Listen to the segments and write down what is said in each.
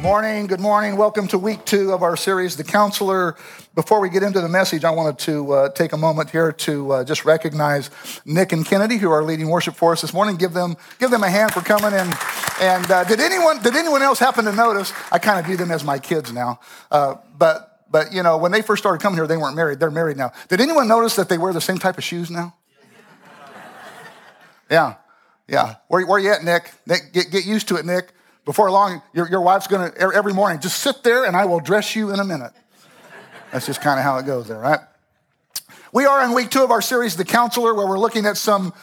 Good morning. Good morning. Welcome to week two of our series, The Counselor. Before we get into the message, I wanted to uh, take a moment here to uh, just recognize Nick and Kennedy, who are leading worship for us this morning. Give them, give them a hand for coming. And, and uh, did, anyone, did anyone else happen to notice? I kind of view them as my kids now. Uh, but, but, you know, when they first started coming here, they weren't married. They're married now. Did anyone notice that they wear the same type of shoes now? Yeah. Yeah. Where, where you at, Nick? Nick get, get used to it, Nick. Before long, your, your wife's going to, every morning, just sit there and I will dress you in a minute. That's just kind of how it goes there, right? We are in week two of our series, The Counselor, where we're looking at some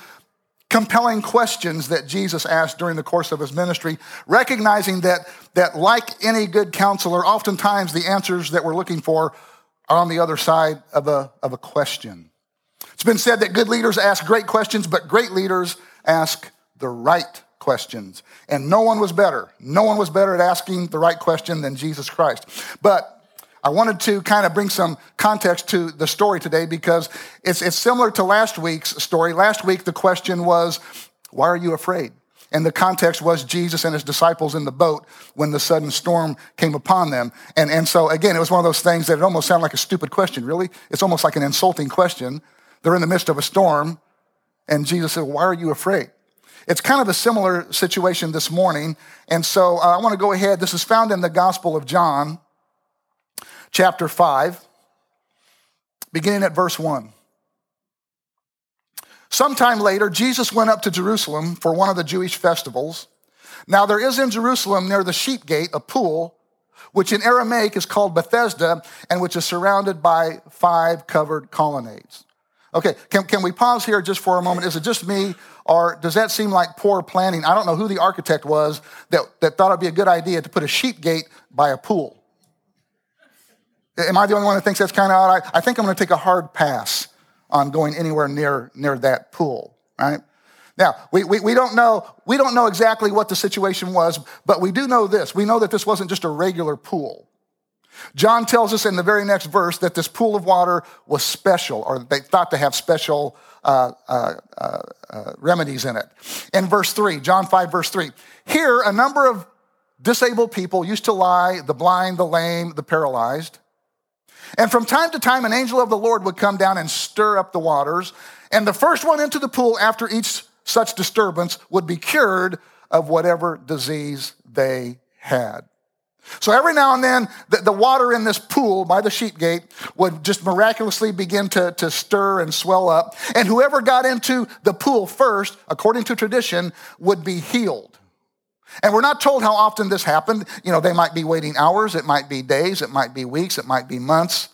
compelling questions that Jesus asked during the course of his ministry, recognizing that, that like any good counselor, oftentimes the answers that we're looking for are on the other side of a, of a question. It's been said that good leaders ask great questions, but great leaders ask the right questions. And no one was better. No one was better at asking the right question than Jesus Christ. But I wanted to kind of bring some context to the story today because it's, it's similar to last week's story. Last week, the question was, Why are you afraid? And the context was Jesus and his disciples in the boat when the sudden storm came upon them. And, and so, again, it was one of those things that it almost sounded like a stupid question, really. It's almost like an insulting question. They're in the midst of a storm, and Jesus said, Why are you afraid? It's kind of a similar situation this morning. And so uh, I want to go ahead. This is found in the Gospel of John, chapter 5, beginning at verse 1. Sometime later, Jesus went up to Jerusalem for one of the Jewish festivals. Now, there is in Jerusalem near the sheep gate a pool, which in Aramaic is called Bethesda, and which is surrounded by five covered colonnades. Okay, can, can we pause here just for a moment? Is it just me, or does that seem like poor planning? I don't know who the architect was that, that thought it'd be a good idea to put a sheep gate by a pool. Am I the only one that thinks that's kind of odd? I, I think I'm going to take a hard pass on going anywhere near, near that pool, right? Now, we, we, we, don't know, we don't know exactly what the situation was, but we do know this. We know that this wasn't just a regular pool. John tells us in the very next verse that this pool of water was special, or they thought to have special uh, uh, uh, uh, remedies in it. In verse 3, John 5, verse 3, here a number of disabled people used to lie the blind, the lame, the paralyzed. And from time to time, an angel of the Lord would come down and stir up the waters. And the first one into the pool after each such disturbance would be cured of whatever disease they had. So every now and then, the, the, water in this pool by the sheep gate would just miraculously begin to, to stir and swell up. And whoever got into the pool first, according to tradition, would be healed. And we're not told how often this happened. You know, they might be waiting hours, it might be days, it might be weeks, it might be months.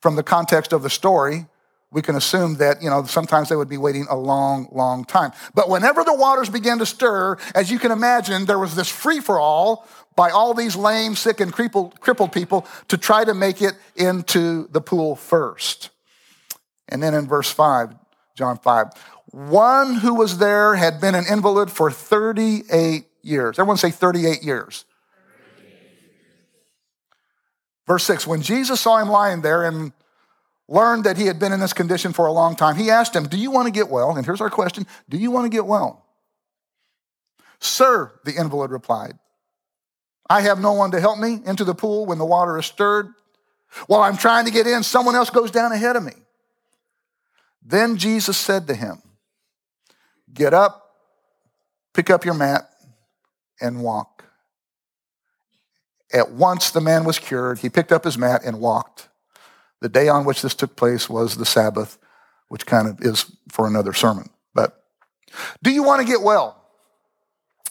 From the context of the story, we can assume that, you know, sometimes they would be waiting a long, long time. But whenever the waters began to stir, as you can imagine, there was this free for all by all these lame, sick, and crippled, people to try to make it into the pool first. And then in verse 5, John 5, one who was there had been an invalid for 38 years. Everyone say 38 years. Verse 6 When Jesus saw him lying there and learned that he had been in this condition for a long time, he asked him, Do you want to get well? And here's our question Do you want to get well? Sir, the invalid replied, I have no one to help me into the pool when the water is stirred. While I'm trying to get in, someone else goes down ahead of me. Then Jesus said to him, Get up, pick up your mat, and walk. At once the man was cured. He picked up his mat and walked. The day on which this took place was the Sabbath, which kind of is for another sermon. But do you want to get well?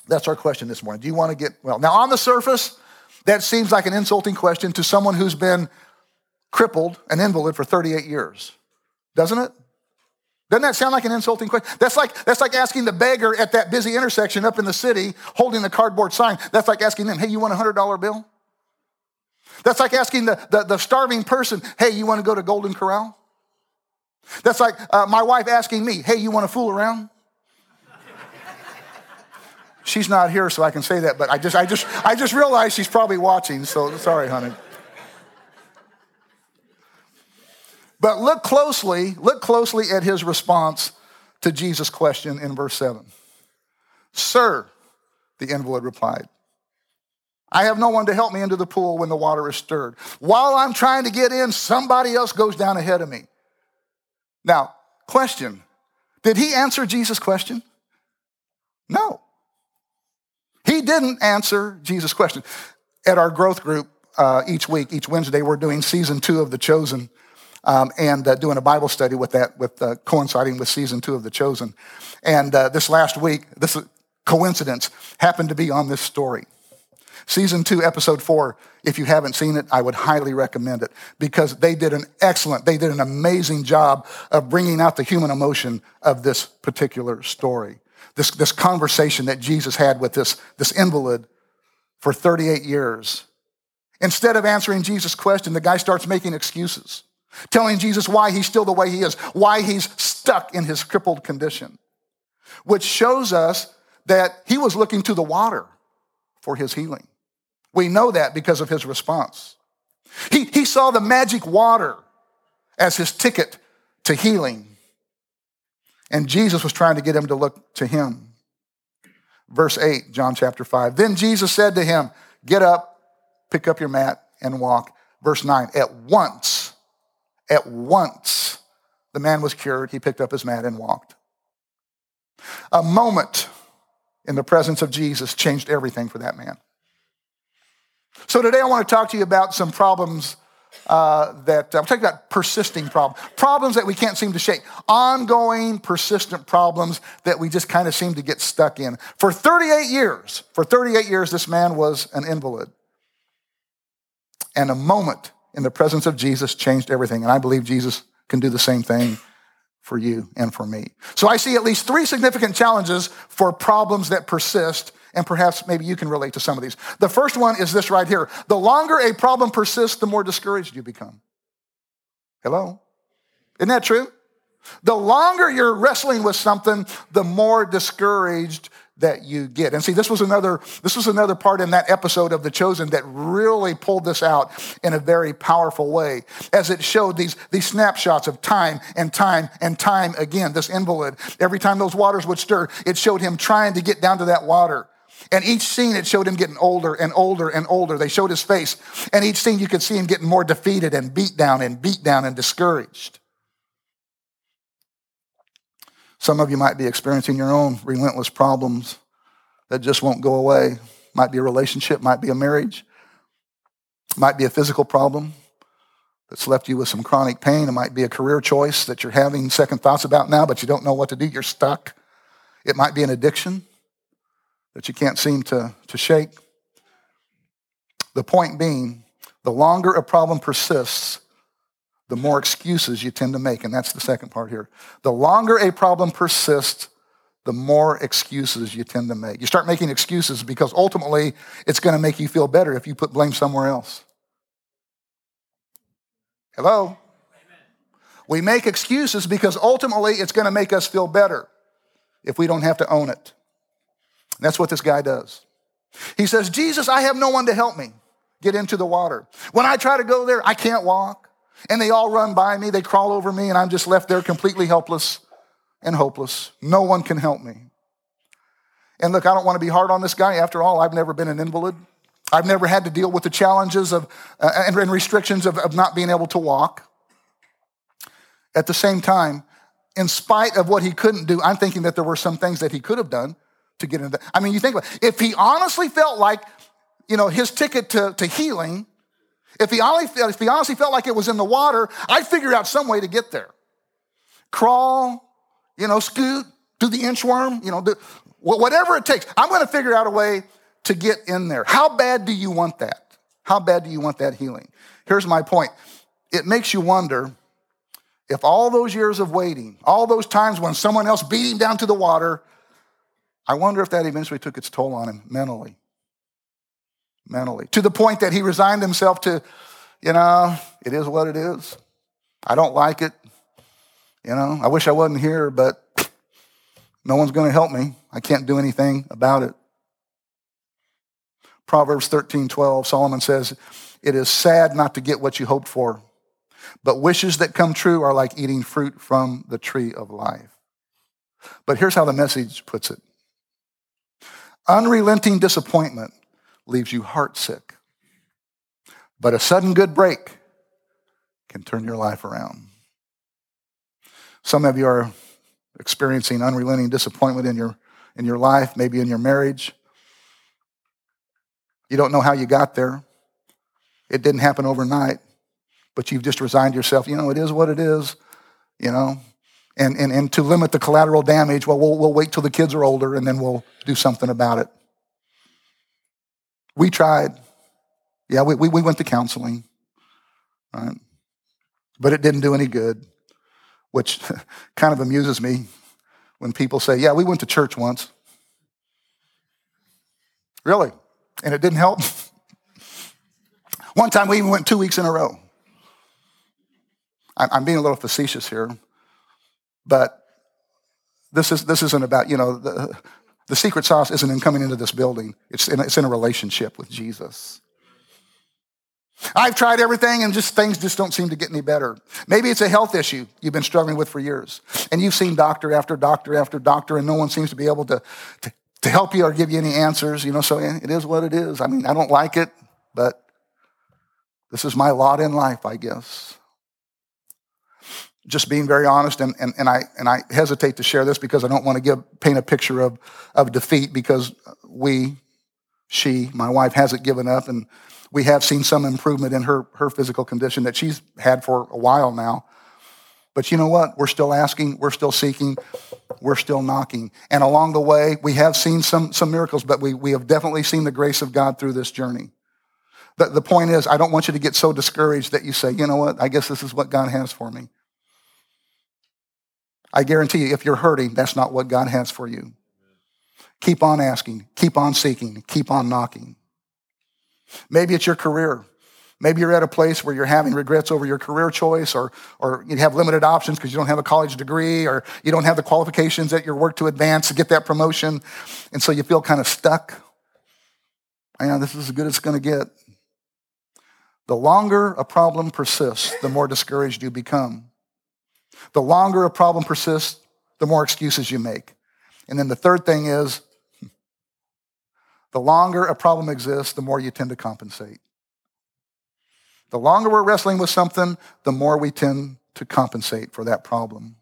That's our question this morning. Do you want to get well? Now, on the surface, that seems like an insulting question to someone who's been crippled, an invalid for 38 years, doesn't it? Doesn't that sound like an insulting question? That's like, that's like asking the beggar at that busy intersection up in the city holding the cardboard sign. That's like asking them, hey, you want a $100 bill? That's like asking the, the, the starving person, hey, you want to go to Golden Corral? That's like uh, my wife asking me, hey, you want to fool around? She's not here, so I can say that, but I just, I just, I just realized she's probably watching, so sorry, honey. But look closely, look closely at his response to Jesus' question in verse 7. Sir, the invalid replied, I have no one to help me into the pool when the water is stirred. While I'm trying to get in, somebody else goes down ahead of me. Now, question Did he answer Jesus' question? No. He didn't answer Jesus' question. At our growth group, uh, each week, each Wednesday, we're doing season two of The Chosen um, and uh, doing a Bible study with that, with uh, coinciding with season two of The Chosen. And uh, this last week, this coincidence happened to be on this story. Season two, episode four, if you haven't seen it, I would highly recommend it because they did an excellent, they did an amazing job of bringing out the human emotion of this particular story. This, this conversation that Jesus had with this, this invalid for 38 years. Instead of answering Jesus' question, the guy starts making excuses, telling Jesus why he's still the way he is, why he's stuck in his crippled condition, which shows us that he was looking to the water for his healing. We know that because of his response. He, he saw the magic water as his ticket to healing. And Jesus was trying to get him to look to him. Verse 8, John chapter 5. Then Jesus said to him, Get up, pick up your mat, and walk. Verse 9, at once, at once, the man was cured. He picked up his mat and walked. A moment in the presence of Jesus changed everything for that man. So today I want to talk to you about some problems uh, that I'm talking about persisting problems, problems that we can't seem to shake, ongoing, persistent problems that we just kind of seem to get stuck in. For 38 years, for 38 years, this man was an invalid. And a moment in the presence of Jesus changed everything. And I believe Jesus can do the same thing for you and for me. So I see at least three significant challenges for problems that persist and perhaps maybe you can relate to some of these. The first one is this right here. The longer a problem persists, the more discouraged you become. Hello? Isn't that true? The longer you're wrestling with something, the more discouraged that you get. And see, this was another, this was another part in that episode of The Chosen that really pulled this out in a very powerful way as it showed these, these snapshots of time and time and time again. This invalid, every time those waters would stir, it showed him trying to get down to that water. And each scene, it showed him getting older and older and older. They showed his face. And each scene, you could see him getting more defeated and beat down and beat down and discouraged. Some of you might be experiencing your own relentless problems that just won't go away. Might be a relationship, might be a marriage, might be a physical problem that's left you with some chronic pain. It might be a career choice that you're having second thoughts about now, but you don't know what to do. You're stuck. It might be an addiction that you can't seem to, to shake. The point being, the longer a problem persists, the more excuses you tend to make. And that's the second part here. The longer a problem persists, the more excuses you tend to make. You start making excuses because ultimately it's going to make you feel better if you put blame somewhere else. Hello? Amen. We make excuses because ultimately it's going to make us feel better if we don't have to own it. That's what this guy does. He says, Jesus, I have no one to help me get into the water. When I try to go there, I can't walk. And they all run by me, they crawl over me, and I'm just left there completely helpless and hopeless. No one can help me. And look, I don't want to be hard on this guy. After all, I've never been an invalid. I've never had to deal with the challenges of uh, and, and restrictions of, of not being able to walk. At the same time, in spite of what he couldn't do, I'm thinking that there were some things that he could have done to get into that. I mean, you think about it. If he honestly felt like, you know, his ticket to, to healing, if he, only, if he honestly felt like it was in the water, I'd figure out some way to get there. Crawl, you know, scoot, do the inchworm, you know, do, whatever it takes. I'm going to figure out a way to get in there. How bad do you want that? How bad do you want that healing? Here's my point. It makes you wonder if all those years of waiting, all those times when someone else beat him down to the water, I wonder if that eventually took its toll on him mentally. Mentally. To the point that he resigned himself to, you know, it is what it is. I don't like it. You know, I wish I wasn't here, but no one's going to help me. I can't do anything about it. Proverbs 13, 12, Solomon says, It is sad not to get what you hoped for, but wishes that come true are like eating fruit from the tree of life. But here's how the message puts it Unrelenting disappointment leaves you heartsick, but a sudden good break can turn your life around. Some of you are experiencing unrelenting disappointment in your, in your life, maybe in your marriage. You don't know how you got there. It didn't happen overnight, but you've just resigned yourself. You know, it is what it is, you know. And, and, and to limit the collateral damage, well, well, we'll wait till the kids are older and then we'll do something about it. We tried. Yeah, we, we, we went to counseling, right? But it didn't do any good which kind of amuses me when people say, Yeah, we went to church once. Really? And it didn't help? One time we even went two weeks in a row. I'm being a little facetious here, but this, is, this isn't about, you know, the, the secret sauce isn't in coming into this building, it's in, it's in a relationship with Jesus. I've tried everything and just things just don't seem to get any better. Maybe it's a health issue you've been struggling with for years. And you've seen doctor after doctor after doctor, and no one seems to be able to, to, to help you or give you any answers. You know, so it is what it is. I mean, I don't like it, but this is my lot in life, I guess. Just being very honest, and, and, and, I, and I hesitate to share this because I don't want to give, paint a picture of, of defeat because we, she, my wife, hasn't given up. And we have seen some improvement in her, her physical condition that she's had for a while now. But you know what? We're still asking, we're still seeking, we're still knocking. And along the way, we have seen some, some miracles, but we, we have definitely seen the grace of God through this journey. The, the point is, I don't want you to get so discouraged that you say, you know what? I guess this is what God has for me. I guarantee you, if you're hurting, that's not what God has for you. Keep on asking, keep on seeking, keep on knocking. Maybe it's your career. Maybe you're at a place where you're having regrets over your career choice, or, or you have limited options because you don't have a college degree, or you don't have the qualifications at your work to advance to get that promotion. And so you feel kind of stuck. I know this is as good as it's going to get. The longer a problem persists, the more discouraged you become. The longer a problem persists, the more excuses you make. And then the third thing is the longer a problem exists, the more you tend to compensate. The longer we're wrestling with something, the more we tend to compensate for that problem.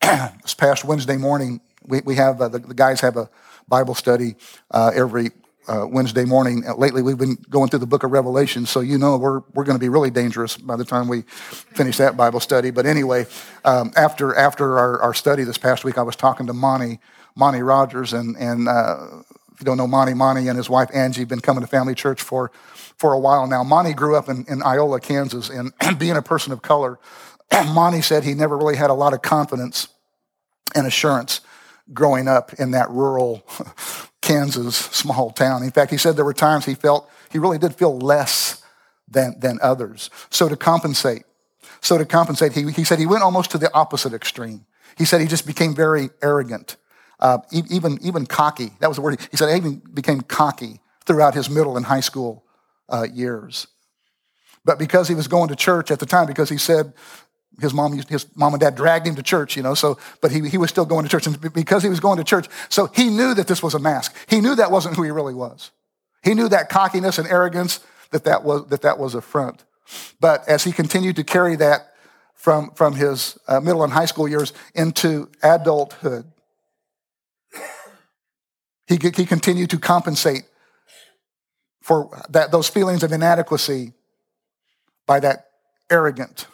this past Wednesday morning, we, we have, uh, the, the, guys have a Bible study uh, every uh, Wednesday morning. Uh, lately, we've been going through the book of Revelation, so you know we're, we're going to be really dangerous by the time we finish that Bible study. But anyway, um, after, after our, our study this past week, I was talking to Monty, Monty Rogers, and, and uh, if you don't know Monty, Monty and his wife Angie have been coming to Family Church for, for a while now. Monty grew up in, in Iola, Kansas, and being a person of color, Monty said he never really had a lot of confidence and assurance growing up in that rural Kansas small town. In fact, he said there were times he felt, he really did feel less than, than others. So to compensate, so to compensate, he, he said he went almost to the opposite extreme. He said he just became very arrogant uh, even, even cocky. That was the word. He said he even became cocky throughout his middle and high school uh, years. But because he was going to church at the time, because he said his mom, his mom and dad dragged him to church, you know, so, but he, he was still going to church. And because he was going to church, so he knew that this was a mask. He knew that wasn't who he really was. He knew that cockiness and arrogance, that that was, that that was a front. But as he continued to carry that from, from his uh, middle and high school years into adulthood, he, he continued to compensate for that, those feelings of inadequacy by that arrogant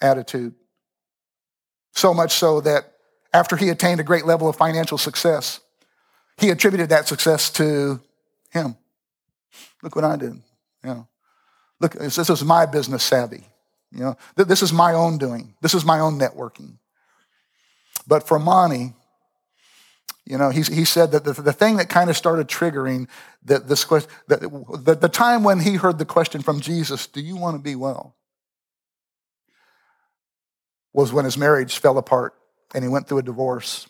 attitude. So much so that after he attained a great level of financial success, he attributed that success to him. Look what I did. You know, look, this is my business savvy. You know, this is my own doing. This is my own networking. But for Monty, you know, he, he said that the, the thing that kind of started triggering the, this question, the, the, the time when he heard the question from Jesus, do you want to be well? Was when his marriage fell apart and he went through a divorce.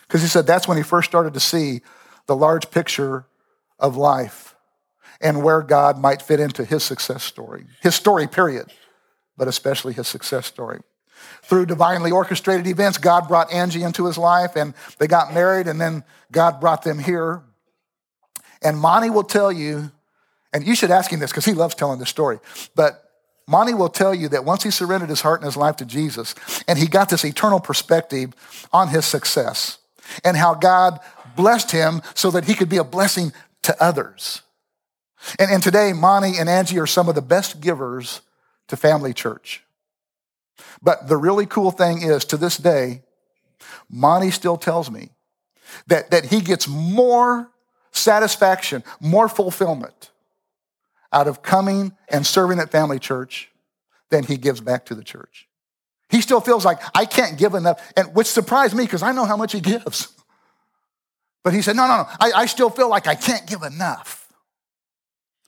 Because he said that's when he first started to see the large picture of life and where God might fit into his success story, his story, period, but especially his success story. Through divinely orchestrated events, God brought Angie into his life and they got married, and then God brought them here. And Monty will tell you, and you should ask him this because he loves telling this story, but Monty will tell you that once he surrendered his heart and his life to Jesus, and he got this eternal perspective on his success and how God blessed him so that he could be a blessing to others. And, and today, Monty and Angie are some of the best givers to Family Church. But the really cool thing is, to this day, Monty still tells me that, that he gets more satisfaction, more fulfillment out of coming and serving at Family Church than he gives back to the church. He still feels like I can't give enough, and which surprised me because I know how much he gives. But he said, No, no, no, I, I still feel like I can't give enough.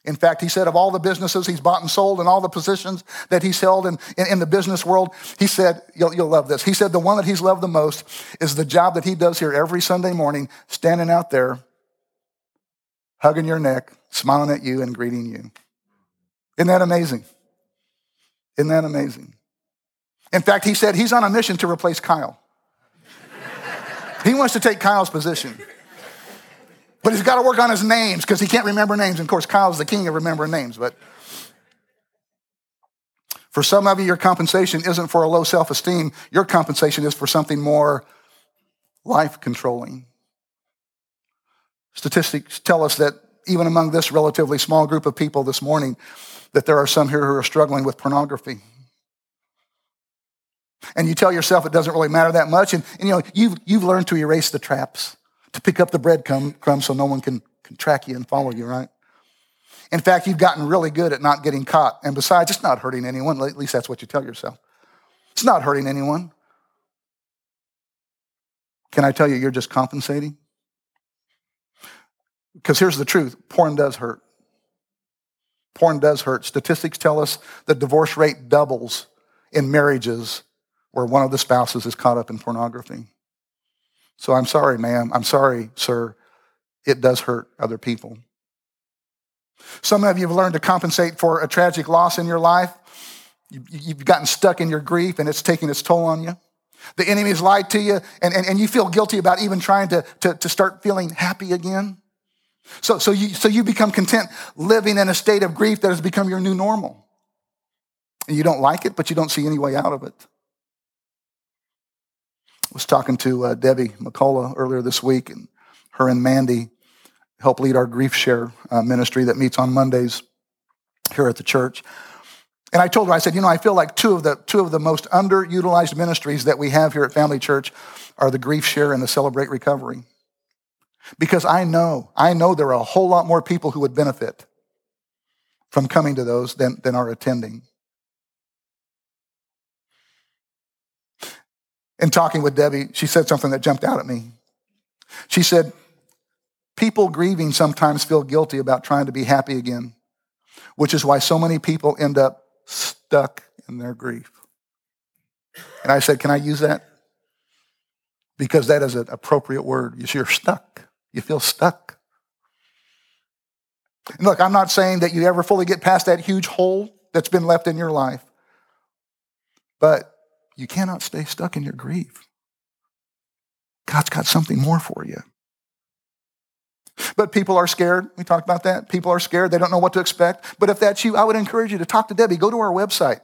In fact, he said of all the businesses he's bought and sold and all the positions that he's held in, in, in, the business world, he said, you'll, you'll love this. He said the one that he's loved the most is the job that he does here every Sunday morning, standing out there, hugging your neck, smiling at you, and greeting you. Isn't that amazing? Isn't that amazing? In fact, he said he's on a mission to replace Kyle. he wants to take Kyle's position. But he's got to work on his names because he can't remember names. And of course, Kyle's the king of remembering names. But for some of you, your compensation isn't for a low self esteem. Your compensation is for something more life controlling. Statistics tell us that even among this relatively small group of people this morning, that there are some here who are struggling with pornography. And you tell yourself it doesn't really matter that much. And, and you know, you've, you've learned to erase the traps to pick up the breadcrumbs so no one can, can track you and follow you, right? In fact, you've gotten really good at not getting caught. And besides, it's not hurting anyone. At least that's what you tell yourself. It's not hurting anyone. Can I tell you, you're just compensating? Because here's the truth porn does hurt. Porn does hurt. Statistics tell us the divorce rate doubles in marriages where one of the spouses is caught up in pornography. So I'm sorry, ma'am. I'm sorry, sir. It does hurt other people. Some of you have learned to compensate for a tragic loss in your life. You've gotten stuck in your grief and it's taking its toll on you. The enemy has lied to you and, and, and you feel guilty about even trying to, to, to start feeling happy again. So, so, you, so you become content living in a state of grief that has become your new normal. And you don't like it, but you don't see any way out of it I was talking to uh, Debbie McCullough earlier this week, and her and Mandy help lead our grief share uh, ministry that meets on Mondays here at the church. And I told her, I said, you know, I feel like two of the two of the most underutilized ministries that we have here at Family Church are the grief share and the celebrate recovery. Because I know, I know there are a whole lot more people who would benefit from coming to those than, than are attending. In talking with Debbie, she said something that jumped out at me. She said, People grieving sometimes feel guilty about trying to be happy again, which is why so many people end up stuck in their grief. And I said, Can I use that? Because that is an appropriate word. You're stuck. You feel stuck. And look, I'm not saying that you ever fully get past that huge hole that's been left in your life. But you cannot stay stuck in your grief. God's got something more for you. But people are scared. We talked about that. People are scared. They don't know what to expect. But if that's you, I would encourage you to talk to Debbie. Go to our website.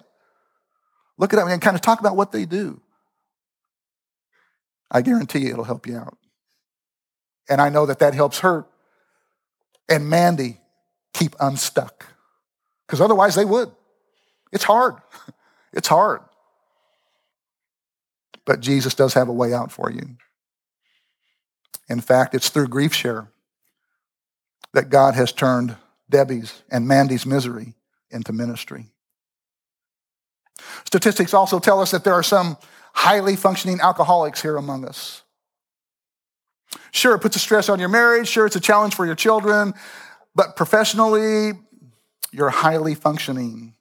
Look it up and kind of talk about what they do. I guarantee you it'll help you out. And I know that that helps her and Mandy keep unstuck. Because otherwise they would. It's hard. It's hard. But Jesus does have a way out for you. In fact, it's through grief share that God has turned Debbie's and Mandy's misery into ministry. Statistics also tell us that there are some highly functioning alcoholics here among us. Sure, it puts a stress on your marriage. Sure, it's a challenge for your children. But professionally, you're highly functioning.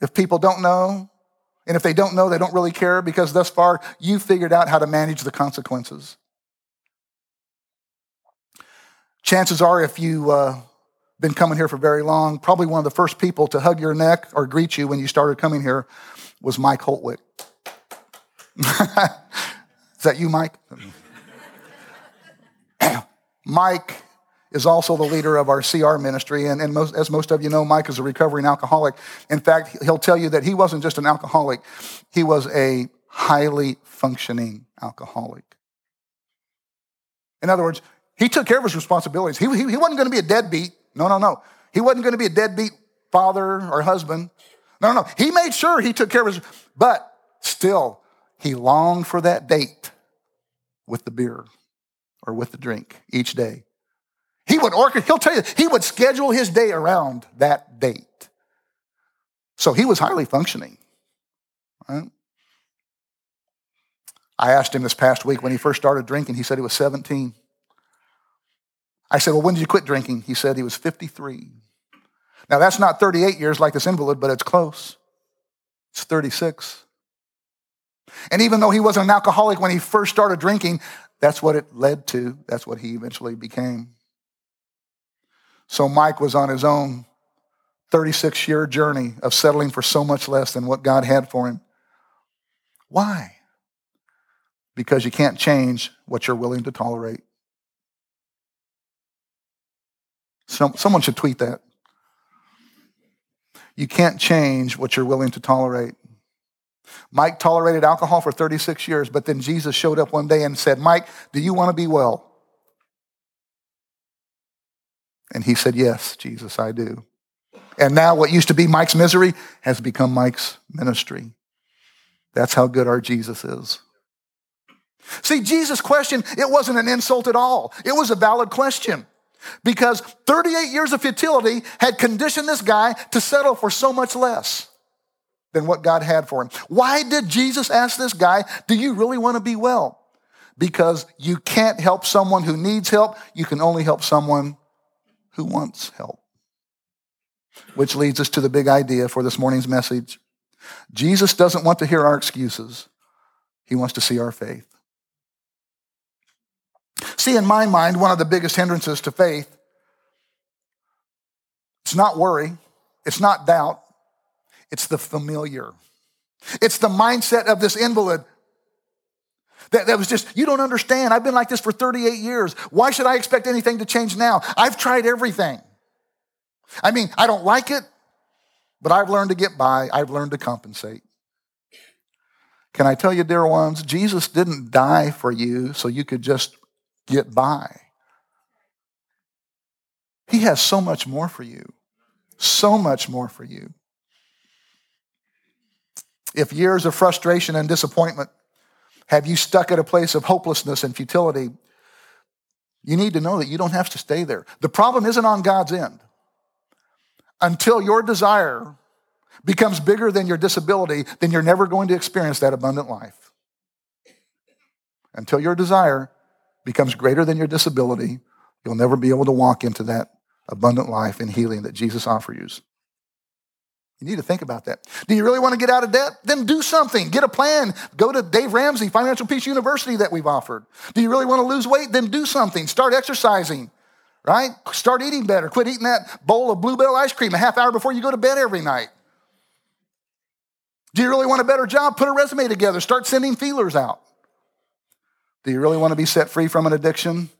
If people don't know, And if they don't know, they don't really care because thus far you figured out how to manage the consequences. Chances are, if you've uh, been coming here for very long, probably one of the first people to hug your neck or greet you when you started coming here was Mike Holtwick. Is that you, Mike? Mike is also the leader of our CR ministry. And, and most, as most of you know, Mike is a recovering alcoholic. In fact, he'll tell you that he wasn't just an alcoholic, he was a highly functioning alcoholic. In other words, he took care of his responsibilities. He, he, he wasn't going to be a deadbeat. No, no, no. He wasn't going to be a deadbeat father or husband. No, no, no. He made sure he took care of his, but still, he longed for that date with the beer or with the drink each day. He would orchestrate, he'll tell you, he would schedule his day around that date. So he was highly functioning. Right? I asked him this past week when he first started drinking, he said he was 17. I said, Well, when did you quit drinking? He said he was 53. Now, that's not 38 years like this invalid, but it's close. It's 36. And even though he wasn't an alcoholic when he first started drinking, that's what it led to. That's what he eventually became. So Mike was on his own 36 year journey of settling for so much less than what God had for him. Why? Because you can't change what you're willing to tolerate. Some, someone should tweet that. You can't change what you're willing to tolerate. Mike tolerated alcohol for 36 years, but then Jesus showed up one day and said, Mike, do you want to be well? And he said, Yes, Jesus, I do. And now what used to be Mike's misery has become Mike's ministry. That's how good our Jesus is. See, Jesus' question, it wasn't an insult at all. It was a valid question. Because 38 years of futility had conditioned this guy to settle for so much less than what God had for him. Why did Jesus ask this guy, Do you really want to be well? Because you can't help someone who needs help, you can only help someone who wants help. Which leads us to the big idea for this morning's message. Jesus doesn't want to hear our excuses, he wants to see our faith. See, in my mind, one of the biggest hindrances to faith, it's not worry, it's not doubt, it's the familiar. It's the mindset of this invalid that, that was just, you don't understand. I've been like this for 38 years. Why should I expect anything to change now? I've tried everything. I mean, I don't like it, but I've learned to get by. I've learned to compensate. Can I tell you, dear ones, Jesus didn't die for you so you could just get by. He has so much more for you. So much more for you. If years of frustration and disappointment have you stuck at a place of hopelessness and futility, you need to know that you don't have to stay there. The problem isn't on God's end. Until your desire becomes bigger than your disability, then you're never going to experience that abundant life. Until your desire becomes greater than your disability, you'll never be able to walk into that abundant life and healing that Jesus offers you. Need to think about that. Do you really want to get out of debt? Then do something. Get a plan. Go to Dave Ramsey Financial Peace University that we've offered. Do you really want to lose weight? Then do something. Start exercising, right? Start eating better. Quit eating that bowl of Bluebell ice cream a half hour before you go to bed every night. Do you really want a better job? Put a resume together. Start sending feelers out. Do you really want to be set free from an addiction?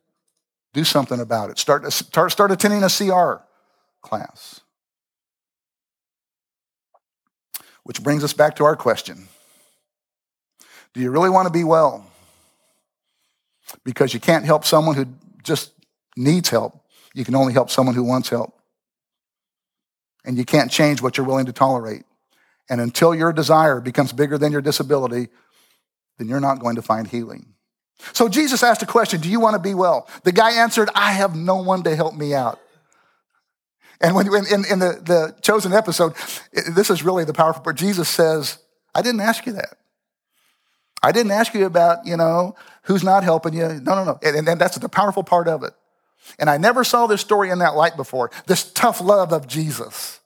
Do something about it. Start, start, start attending a CR class. Which brings us back to our question Do you really want to be well? Because you can't help someone who just needs help. You can only help someone who wants help. And you can't change what you're willing to tolerate. And until your desire becomes bigger than your disability, then you're not going to find healing. So Jesus asked a question Do you want to be well? The guy answered, I have no one to help me out. And when, in, in the, the chosen episode, this is really the powerful part. Jesus says, I didn't ask you that. I didn't ask you about, you know, who's not helping you. No, no, no. And, and that's the powerful part of it. And I never saw this story in that light before this tough love of Jesus.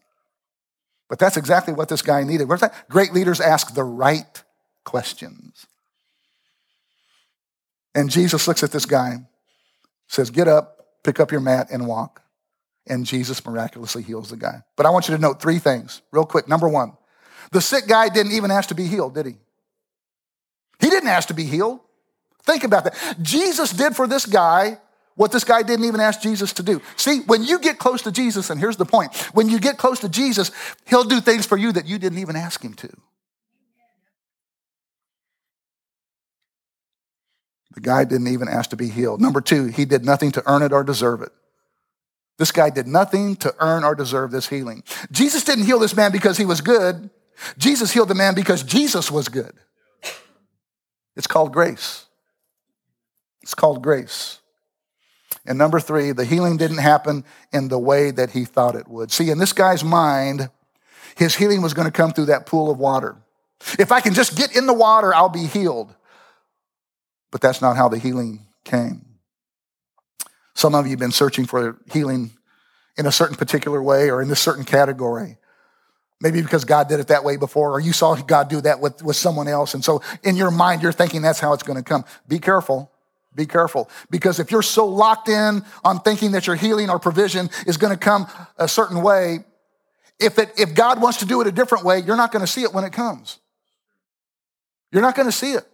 But that's exactly what this guy needed. Where's that? Great leaders ask the right questions. And Jesus looks at this guy, says, Get up, pick up your mat, and walk. And Jesus miraculously heals the guy. But I want you to note three things real quick. Number one, the sick guy didn't even ask to be healed, did he? He didn't ask to be healed. Think about that. Jesus did for this guy what this guy didn't even ask Jesus to do. See, when you get close to Jesus, and here's the point when you get close to Jesus, he'll do things for you that you didn't even ask him to. The guy didn't even ask to be healed. Number two, he did nothing to earn it or deserve it. This guy did nothing to earn or deserve this healing. Jesus didn't heal this man because he was good. Jesus healed the man because Jesus was good. It's called grace. It's called grace. And number three, the healing didn't happen in the way that he thought it would. See, in this guy's mind, his healing was going to come through that pool of water. If I can just get in the water, I'll be healed. But that's not how the healing came. Some of you have been searching for healing in a certain particular way or in a certain category. Maybe because God did it that way before, or you saw God do that with, with someone else. And so in your mind, you're thinking that's how it's going to come. Be careful. Be careful. Because if you're so locked in on thinking that your healing or provision is going to come a certain way, if, it, if God wants to do it a different way, you're not going to see it when it comes. You're not going to see it.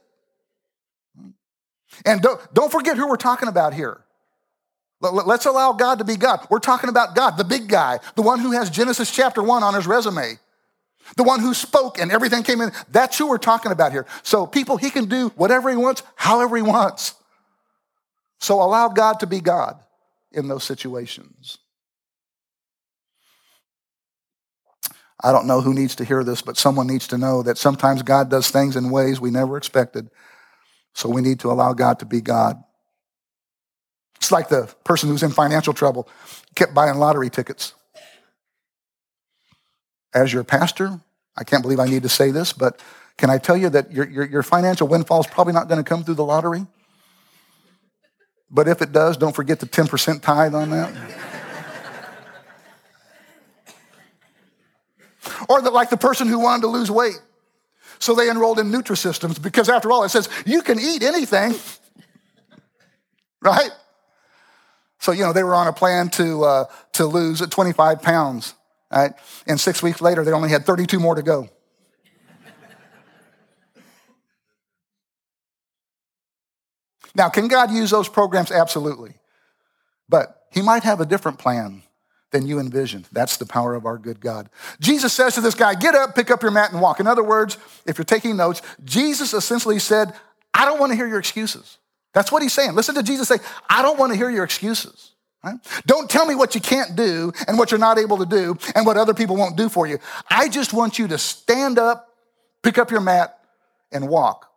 And don't, don't forget who we're talking about here. Let's allow God to be God. We're talking about God, the big guy, the one who has Genesis chapter 1 on his resume, the one who spoke and everything came in. That's who we're talking about here. So, people, he can do whatever he wants, however he wants. So, allow God to be God in those situations. I don't know who needs to hear this, but someone needs to know that sometimes God does things in ways we never expected. So we need to allow God to be God. It's like the person who's in financial trouble kept buying lottery tickets. As your pastor, I can't believe I need to say this, but can I tell you that your, your, your financial windfall is probably not going to come through the lottery? But if it does, don't forget the 10% tithe on that. or that, like the person who wanted to lose weight. So they enrolled in Nutrisystems because, after all, it says you can eat anything, right? So, you know, they were on a plan to, uh, to lose 25 pounds, right? And six weeks later, they only had 32 more to go. now, can God use those programs? Absolutely. But He might have a different plan than you envisioned. That's the power of our good God. Jesus says to this guy, Get up, pick up your mat, and walk. In other words, if you're taking notes, Jesus essentially said, I don't want to hear your excuses. That's what he's saying. Listen to Jesus say, I don't want to hear your excuses. Right? Don't tell me what you can't do and what you're not able to do and what other people won't do for you. I just want you to stand up, pick up your mat, and walk.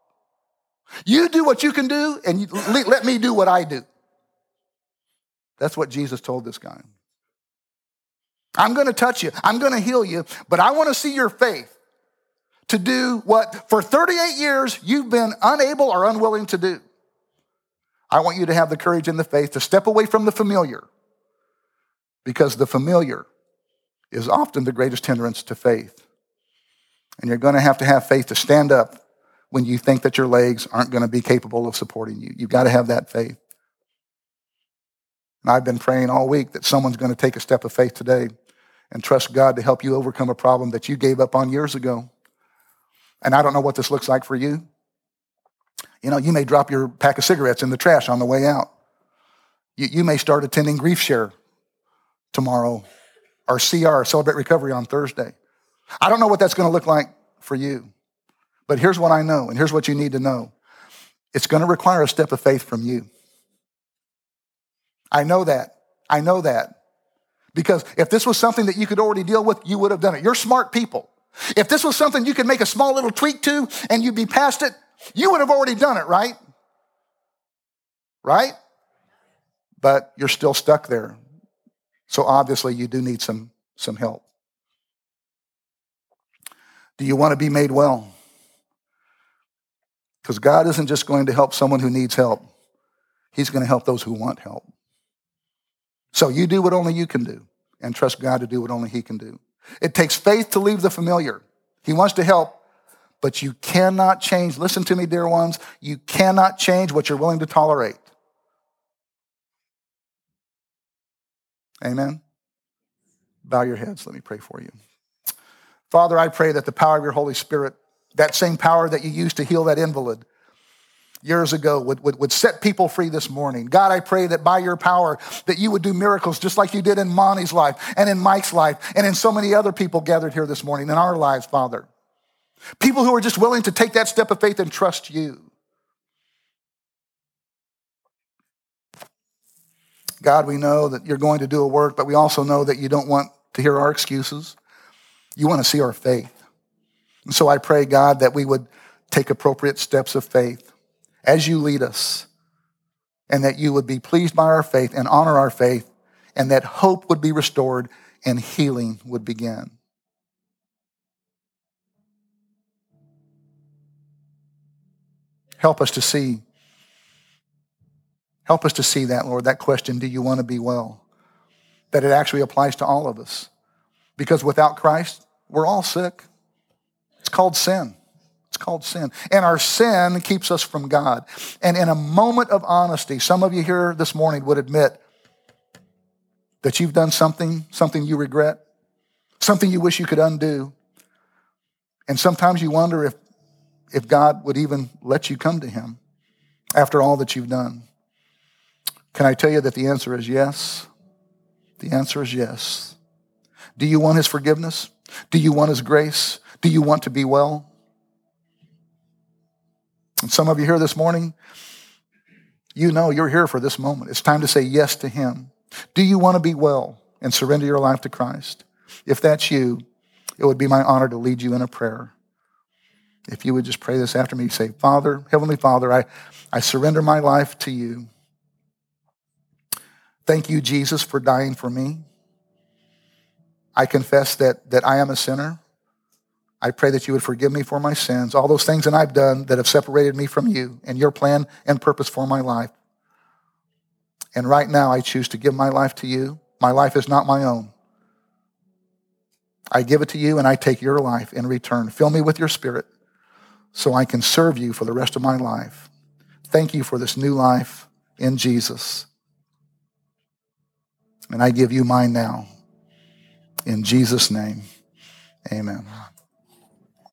You do what you can do, and let me do what I do. That's what Jesus told this guy. I'm going to touch you. I'm going to heal you, but I want to see your faith to do what for 38 years you've been unable or unwilling to do. I want you to have the courage and the faith to step away from the familiar because the familiar is often the greatest hindrance to faith. And you're going to have to have faith to stand up when you think that your legs aren't going to be capable of supporting you. You've got to have that faith. And I've been praying all week that someone's going to take a step of faith today and trust God to help you overcome a problem that you gave up on years ago. And I don't know what this looks like for you. You know, you may drop your pack of cigarettes in the trash on the way out. You, you may start attending Grief Share tomorrow or CR, Celebrate Recovery, on Thursday. I don't know what that's going to look like for you. But here's what I know, and here's what you need to know it's going to require a step of faith from you. I know that. I know that. Because if this was something that you could already deal with, you would have done it. You're smart people. If this was something you could make a small little tweak to and you'd be past it, you would have already done it, right? Right? But you're still stuck there. So obviously, you do need some, some help. Do you want to be made well? Because God isn't just going to help someone who needs help, He's going to help those who want help. So you do what only you can do and trust God to do what only He can do. It takes faith to leave the familiar. He wants to help, but you cannot change. Listen to me, dear ones. You cannot change what you're willing to tolerate. Amen. Bow your heads. Let me pray for you. Father, I pray that the power of your Holy Spirit, that same power that you used to heal that invalid, years ago would, would, would set people free this morning. God, I pray that by your power that you would do miracles just like you did in Monty's life and in Mike's life and in so many other people gathered here this morning in our lives, Father. People who are just willing to take that step of faith and trust you. God, we know that you're going to do a work, but we also know that you don't want to hear our excuses. You want to see our faith. And so I pray, God, that we would take appropriate steps of faith as you lead us, and that you would be pleased by our faith and honor our faith, and that hope would be restored and healing would begin. Help us to see. Help us to see that, Lord, that question, do you want to be well? That it actually applies to all of us. Because without Christ, we're all sick. It's called sin It's called sin. And our sin keeps us from God. And in a moment of honesty, some of you here this morning would admit that you've done something, something you regret, something you wish you could undo. And sometimes you wonder if, if God would even let you come to Him after all that you've done. Can I tell you that the answer is yes? The answer is yes. Do you want His forgiveness? Do you want His grace? Do you want to be well? And some of you here this morning, you know you're here for this moment. It's time to say yes to Him. Do you want to be well and surrender your life to Christ? If that's you, it would be my honor to lead you in a prayer. If you would just pray this after me, say, Father, Heavenly Father, I, I surrender my life to you. Thank you, Jesus, for dying for me. I confess that, that I am a sinner. I pray that you would forgive me for my sins, all those things that I've done that have separated me from you and your plan and purpose for my life. And right now, I choose to give my life to you. My life is not my own. I give it to you and I take your life in return. Fill me with your spirit so I can serve you for the rest of my life. Thank you for this new life in Jesus. And I give you mine now. In Jesus' name, amen.